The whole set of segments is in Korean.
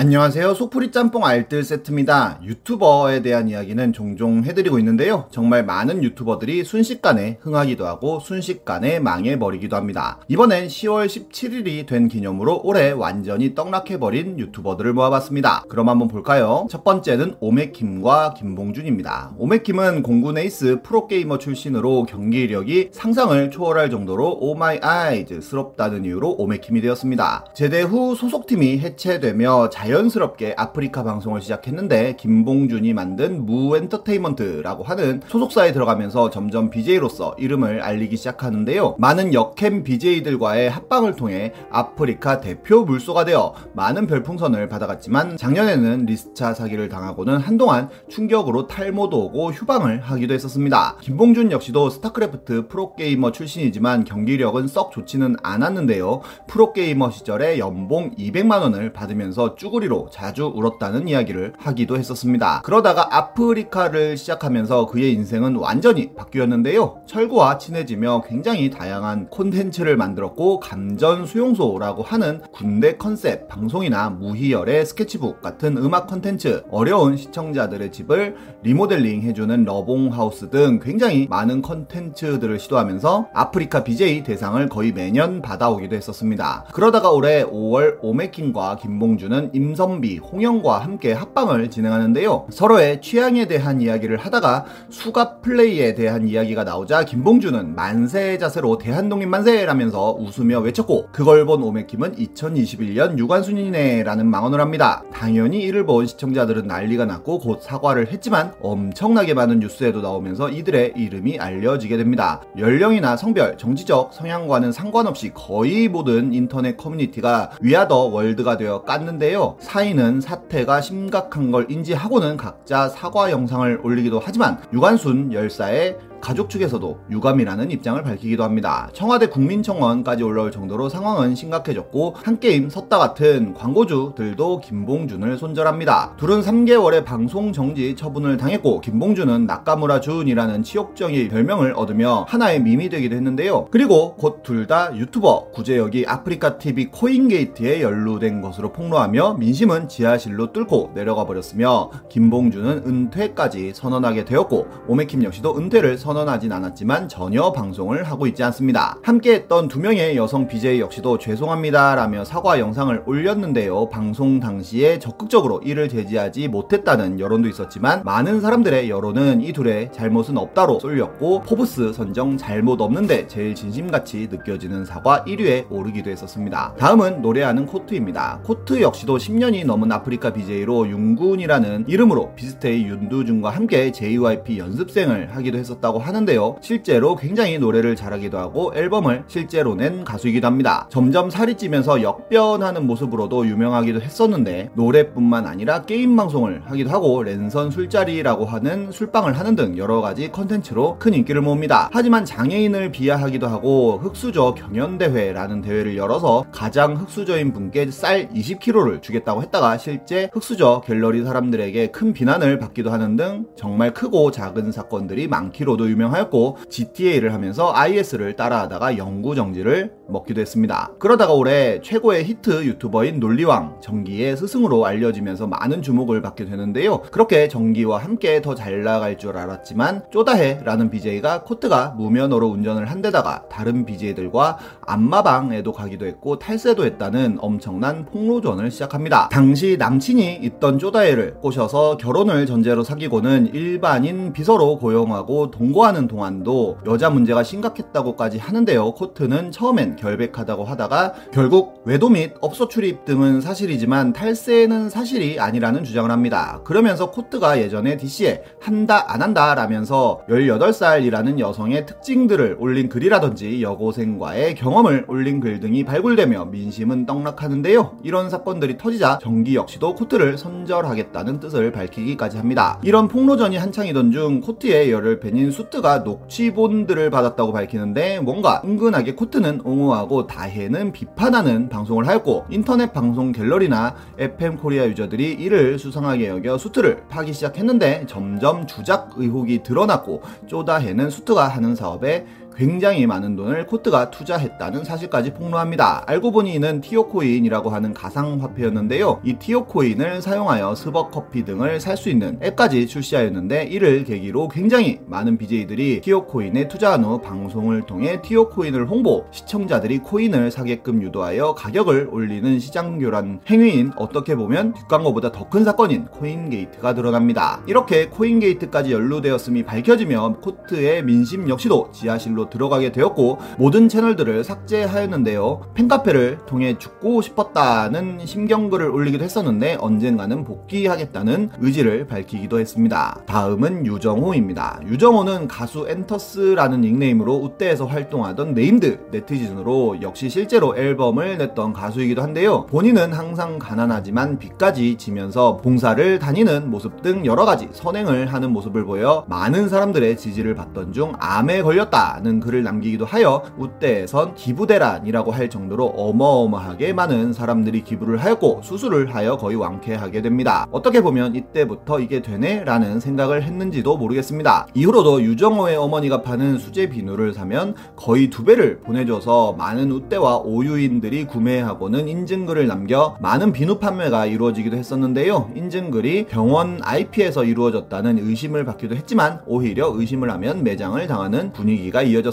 안녕하세요. 소프리 짬뽕 알뜰 세트입니다. 유튜버에 대한 이야기는 종종 해드리고 있는데요. 정말 많은 유튜버들이 순식간에 흥하기도 하고 순식간에 망해버리기도 합니다. 이번엔 10월 17일이 된 기념으로 올해 완전히 떡락해버린 유튜버들을 모아봤습니다. 그럼 한번 볼까요? 첫 번째는 오메킴과 김봉준입니다. 오메킴은 공군 에이스 프로게이머 출신으로 경기력이 상상을 초월할 정도로 oh my eyes스럽다는 이유로 오메킴이 되었습니다. 제대 후 소속팀이 해체되며 자 자연스럽게 아프리카 방송을 시작했는데 김봉준이 만든 무 엔터테인먼트라고 하는 소속사에 들어가면서 점점 BJ로서 이름을 알리기 시작하는데요. 많은 역캠 BJ들과의 합방을 통해 아프리카 대표 물소가 되어 많은 별풍선을 받아갔지만 작년에는 리스차 사기를 당하고는 한동안 충격으로 탈모도 오고 휴방을 하기도 했었습니다. 김봉준 역시도 스타크래프트 프로게이머 출신이지만 경기력은 썩 좋지는 않았는데요. 프로게이머 시절에 연봉 200만원을 받으면서 쭈글 쭈구리로 자주 울었다는 이야기를 하기도 했었습니다. 그러다가 아프리카를 시작하면서 그의 인생은 완전히 바뀌었는데요. 철구와 친해지며 굉장히 다양한 콘텐츠를 만들었고 감전 수용소라고 하는 군대 컨셉 방송이나 무희열의 스케치북 같은 음악 콘텐츠 어려운 시청자들의 집을 리모델링 해주는 러봉하우스 등 굉장히 많은 콘텐츠들을 시도하면서 아프리카 BJ 대상을 거의 매년 받아오기도 했었습니다. 그러다가 올해 5월 오메킴과 김봉준은 임 임선비, 홍영과 함께 합방을 진행하는데요. 서로의 취향에 대한 이야기를 하다가 수갑 플레이에 대한 이야기가 나오자 김봉준은 만세 자세로 대한독립 만세라면서 웃으며 외쳤고 그걸 본 오메킴은 2021년 유관순이네라는 망언을 합니다. 당연히 이를 본 시청자들은 난리가 났고 곧 사과를 했지만 엄청나게 많은 뉴스에도 나오면서 이들의 이름이 알려지게 됩니다. 연령이나 성별, 정치적 성향과는 상관없이 거의 모든 인터넷 커뮤니티가 we are the world가 되어 깠는데요. 사인은 사태가 심각한 걸 인지하고는 각자 사과 영상을 올리기도 하지만 유관순 열사의 가족 측에서도 유감이라는 입장을 밝히기도 합니다. 청와대 국민청원까지 올라올 정도로 상황은 심각해졌고 한게임 섯다 같은 광고주들도 김봉준을 손절합니다. 둘은 3개월의 방송 정지 처분을 당했고 김봉준은 나카무라 준이라는 치욕적인 별명을 얻으며 하나의 밈이 되기도 했는데요. 그리고 곧 둘 다 유튜버 구제역이 아프리카 TV 코인게이트에 연루된 것으로 폭로하며 민심은 지하실로 뚫고 내려가 버렸으며 김봉준은 은퇴까지 선언하게 되었고 오메킴 역시도 은퇴를 선언하진 않았지만 전혀 방송을 하고 있지 않습니다. 함께 했던 두 명의 여성 BJ 역시도 죄송합니다 라며 사과 영상을 올렸는데요. 방송 당시에 적극적으로 이를 제지하지 못했다는 여론도 있었지만 많은 사람들의 여론은 이 둘의 잘못은 없다로 쏠렸고 포브스 선정 잘못 없는데 제일 진심같이 느껴지는 사과 1위에 오르기도 했었습니다. 다음은 노래하는 코트입니다. 코트 역시도 10년이 넘은 아프리카 BJ로 윤군이라는 이름으로 비스트의 윤두준과 함께 JYP 연습생을 하기도 했었다고 있다고 하는데요. 실제로 굉장히 노래를 잘하기도 하고 앨범을 실제로 낸 가수이기도 합니다. 점점 살이 찌면서 역변하는 모습으로도 유명하기도 했었는데 노래뿐만 아니라 게임 방송을 하기도 하고 랜선 술자리라고 하는 술방을 하는 등 여러 가지 컨텐츠로 큰 인기를 모읍니다. 하지만 장애인을 비하하기도 하고 흑수저 경연대회라는 대회를 열어서 가장 흑수저인 분께 쌀 20kg를 주겠다고 했다가 실제 흑수저 갤러리 사람들에게 큰 비난을 받기도 하는 등 정말 크고 작은 사건들이 많기로도 유명하였고 GTA를 하면서 IS를 따라하다가 영구 정지를 먹기도 했습니다. 그러다가 올해 최고의 히트 유튜버인 논리왕 정기의 스승으로 알려지면서 많은 주목을 받게 되는데요. 그렇게 정기와 함께 더 잘 나갈 줄 알았지만 쪼다해라는 BJ가 코트가 무면허로 운전을 한 데다가 다른 BJ들과 안마방에도 가기도 했고 탈세도 했다는 엄청난 폭로전을 시작합니다. 당시 남친이 있던 쪼다해를 꼬셔서 결혼을 전제로 사귀고는 일반인 비서로 고용하고 동거 공부하는 동안도 여자 문제가 심각했다고까지 하는데요. 코트는 처음엔 결백하다고 하다가 결국 외도 및 업소 출입 등은 사실이지만 탈세는 사실이 아니라는 주장을 합니다. 그러면서 코트가 예전에 DC에 한다 안 한다 라면서 18살이라는 여성의 특징들을 올린 글이라든지 여고생과의 경험을 올린 글 등이 발굴되며 민심은 떡락하는데요. 이런 사건들이 터지자 정기 역시도 코트를 손절하겠다는 뜻을 밝히기까지 합니다. 이런 폭로전이 한창이던 중 코트의 열혈 팬인 수트가 녹취본들을 받았다고 밝히는데 뭔가 은근하게 코트는 옹호하고 다해는 비판하는 방송을 하였고 인터넷 방송 갤러리나 FM 코리아 유저들이 이를 수상하게 여겨 수트를 파기 시작했는데 점점 주작 의혹이 드러났고 쪼다해는 수트가 하는 사업에 굉장히 많은 돈을 코트가 투자했다는 사실까지 폭로합니다. 알고 보니 이는 티오코인이라고 하는 가상화폐였는데요. 이 티오코인을 사용하여 스벅커피 등을 살 수 있는 앱까지 출시하였는데 이를 계기로 굉장히 많은 BJ들이 티오코인에 투자한 후 방송을 통해 티오코인을 홍보, 시청자들이 코인을 사게끔 유도하여 가격을 올리는 시장 교란 행위인 어떻게 보면 뒷광고보다 더 큰 사건인 코인게이트가 드러납니다. 이렇게 코인게이트까지 연루되었음이 밝혀지며 코트의 민심 역시도 지하실로 들어가게 되었고 모든 채널들을 삭제하였는데요. 팬카페를 통해 죽고 싶었다는 심경글을 올리기도 했었는데 언젠가는 복귀하겠다는 의지를 밝히기도 했습니다. 다음은 유정호입니다. 유정호는 가수 엔터스라는 닉네임으로 웃대에서 활동하던 네임드 네티즌으로 역시 실제로 앨범을 냈던 가수이기도 한데요. 본인은 항상 가난하지만 빚까지 지면서 봉사를 다니는 모습 등 여러 가지 선행을 하는 모습을 보여 많은 사람들의 지지를 받던 중 암에 걸렸다는 글을 남기기도 하여 웃대에선 기부대란이라고 할 정도로 어마어마하게 많은 사람들이 기부를 하였고 수술을 하여 거의 완쾌하게 됩니다. 어떻게 보면 이때부터 이게 되네? 라는 생각을 했는지도 모르겠습니다. 이후로도 유정호의 어머니가 파는 수제 비누를 사면 거의 두 배를 보내줘서 많은 우대와 오유인들이 구매하고는 인증글을 남겨 많은 비누 판매가 이루어지기도 했었는데요. 인증글이 병원 IP에서 이루어졌다는 의심을 받기도 했지만 오히려 의심을 하면 매장을 당하는 분위기가 이어졌습니다.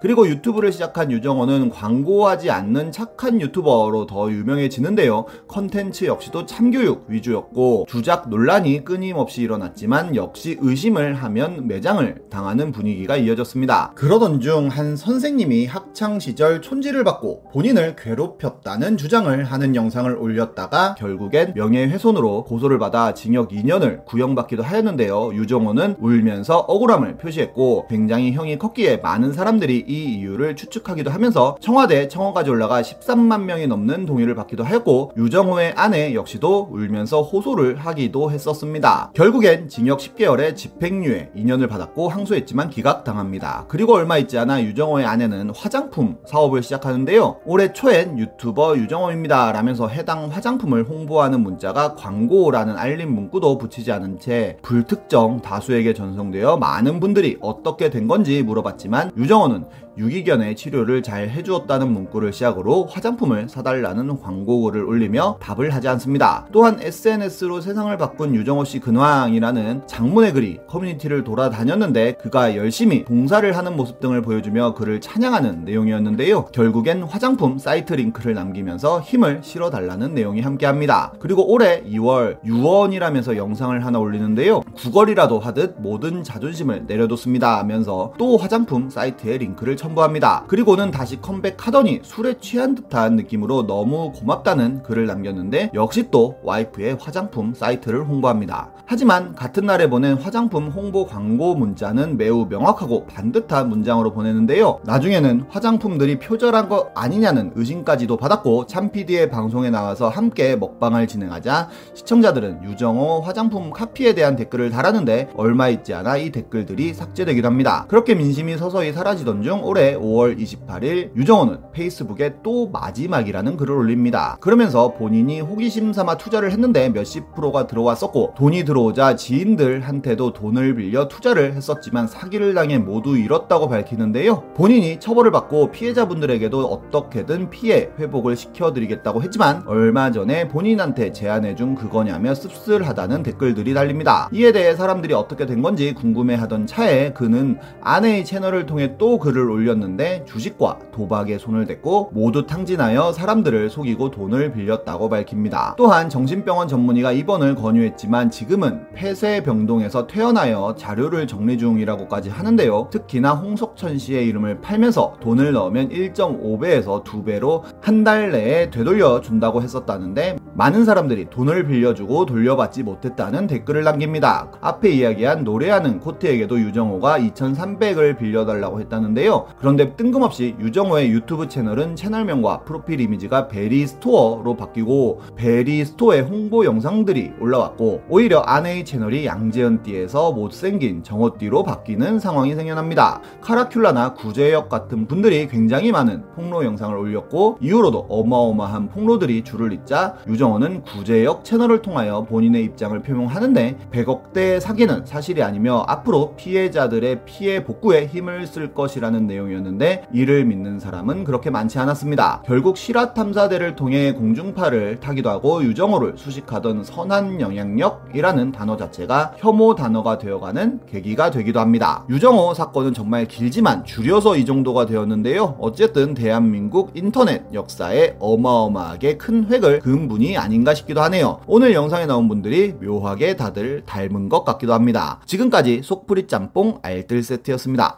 그리고 유튜브를 시작한 유정호는 광고하지 않는 착한 유튜버로 더 유명해지는데요. 컨텐츠 역시도 참교육 위주였고 주작 논란이 끊임없이 일어났지만 역시 의심을 하면 매장을 당하는 분위기가 이어졌습니다. 그러던 중 한 선생님이 학창 시절 촌지를 받고 본인을 괴롭혔다는 주장을 하는 영상을 올렸다가 결국엔 명예훼손으로 고소를 받아 징역 2년을 구형받기도 하였는데요. 유정호는 울면서 억울함을 표시했고 굉장히 형이 컸기에 많은 사람들이 이 이유를 추측하기도 하면서 청와대 청원까지 올라가 13만 명이 넘는 동의를 받기도 하였고 유정호의 아내 역시도 울면서 호소를 하기도 했었습니다. 결국엔 징역 10개월에 집행유예 2년을 받았고 항소했지만 기각당합니다. 그리고 얼마 있지 않아 유정호의 아내는 화장품 사업을 시작하는데요. 올해 초엔 유튜버 유정호입니다 라면서 해당 화장품을 홍보하는 문자가 광고라는 알림 문구도 붙이지 않은 채 불특정 다수에게 전송되어 많은 분들이 어떻게 된 건지 물어봤지만 유정호는 유기견의 치료를 잘 해주었다는 문구를 시작으로 화장품을 사달라는 광고글을 올리며 답을 하지 않습니다. 또한 SNS로 세상을 바꾼 유정호 씨 근황이라는 장문의 글이 커뮤니티를 돌아다녔는데 그가 열심히 봉사를 하는 모습 등을 보여주며 그를 찬양하는 내용이었는데요. 결국엔 화장품 사이트 링크를 남기면서 힘을 실어달라는 내용이 함께합니다. 그리고 올해 2월 유언이라면서 영상을 하나 올리는데요. 구걸이라도 하듯 모든 자존심을 내려뒀습니다 하면서 또 화장품 사이트에 링크를 첨부합니다. 그리고는 다시 컴백하더니 술에 취한 듯한 느낌으로 너무 고맙다는 글을 남겼는데 역시 또 와이프의 화장품 사이트를 홍보합니다. 하지만 같은 날에 보낸 화장품 홍보 광고 문자는 매우 명확하고 반듯한 문장으로 보내는데요. 나중에는 화장품들이 표절한 거 아니냐는 의심까지도 받았고 참PD의 방송에 나와서 함께 먹방을 진행하자 시청자들은 유정호 화장품 카피에 대한 댓글을 달았는데 얼마 있지 않아 이 댓글들이 삭제되기도 합니다. 그렇게 민심이 서서히 사라지던 중 올해 5월 28일 유정호는 페이스북에 또 마지막이라는 글을 올립니다. 그러면서 본인이 호기심 삼아 투자를 했는데 몇십 프로가 들어왔었고 돈이 들어오자 지인들한테도 돈을 빌려 투자를 했었지만 사기를 당해 모두 잃었다고 밝히는데요. 본인이 처벌을 받고 피해자분들에게도 어떻게든 피해 회복을 시켜드리겠다고 했지만 얼마 전에 본인한테 제안해준 그거냐며 씁쓸하다는 댓글들이 달립니다. 이에 대해 사람들이 어떻게 된 건지 궁금해하던 차에 그는 아내의 채널을 통해 또 글을 올 렸는데 주식과 도박에 손을 댔고 모두 탕진하여 사람들을 속이고 돈을 빌렸다고 밝힙니다. 또한 정신병원 전문의가 입원을 권유했지만 지금은 폐쇄 병동에서 퇴원하여 자료를 정리 중이라고까지 하는데요. 특히나 홍석천 씨의 이름을 팔면서 돈을 넣으면 1.5배에서 2배로 한 달 내에 되돌려 준다고 했었다는데 많은 사람들이 돈을 빌려주고 돌려받지 못했다는 댓글을 남깁니다. 앞에 이야기한 노래하는 코트에게도 유정호가 2,300을 빌려달라고 했다는데요. 그런데 뜬금없이 유정호의 유튜브 채널은 채널명과 프로필 이미지가 베리 스토어로 바뀌고 베리 스토어의 홍보 영상들이 올라왔고 오히려 아내의 채널이 양재현띠에서 못생긴 정호띠로 바뀌는 상황이 생겨납니다. 카라큘라나 구제역 같은 분들이 굉장히 많은 폭로 영상을 올렸고 이후로도 어마어마한 폭로들이 줄을 잇자 유정호는 구제역 채널을 통하여 본인의 입장을 표명하는데 100억대 사기는 사실이 아니며 앞으로 피해자들의 피해 복구에 힘을 쓸 것이라는 내용 내용이었는데 이를 믿는 사람은 그렇게 많지 않았습니다. 결국 실화 탐사대를 통해 공중파를 타기도 하고 유정호를 수식하던 선한 영향력이라는 단어 자체가 혐오 단어가 되어가는 계기가 되기도 합니다. 유정호 사건은 정말 길지만 줄여서 이 정도가 되었는데요. 어쨌든 대한민국 인터넷 역사에 어마어마하게 큰 획을 그은 분이 아닌가 싶기도 하네요. 오늘 영상에 나온 분들이 묘하게 다들 닮은 것 같기도 합니다. 지금까지 속풀이 짬뽕 알뜰 세트였습니다.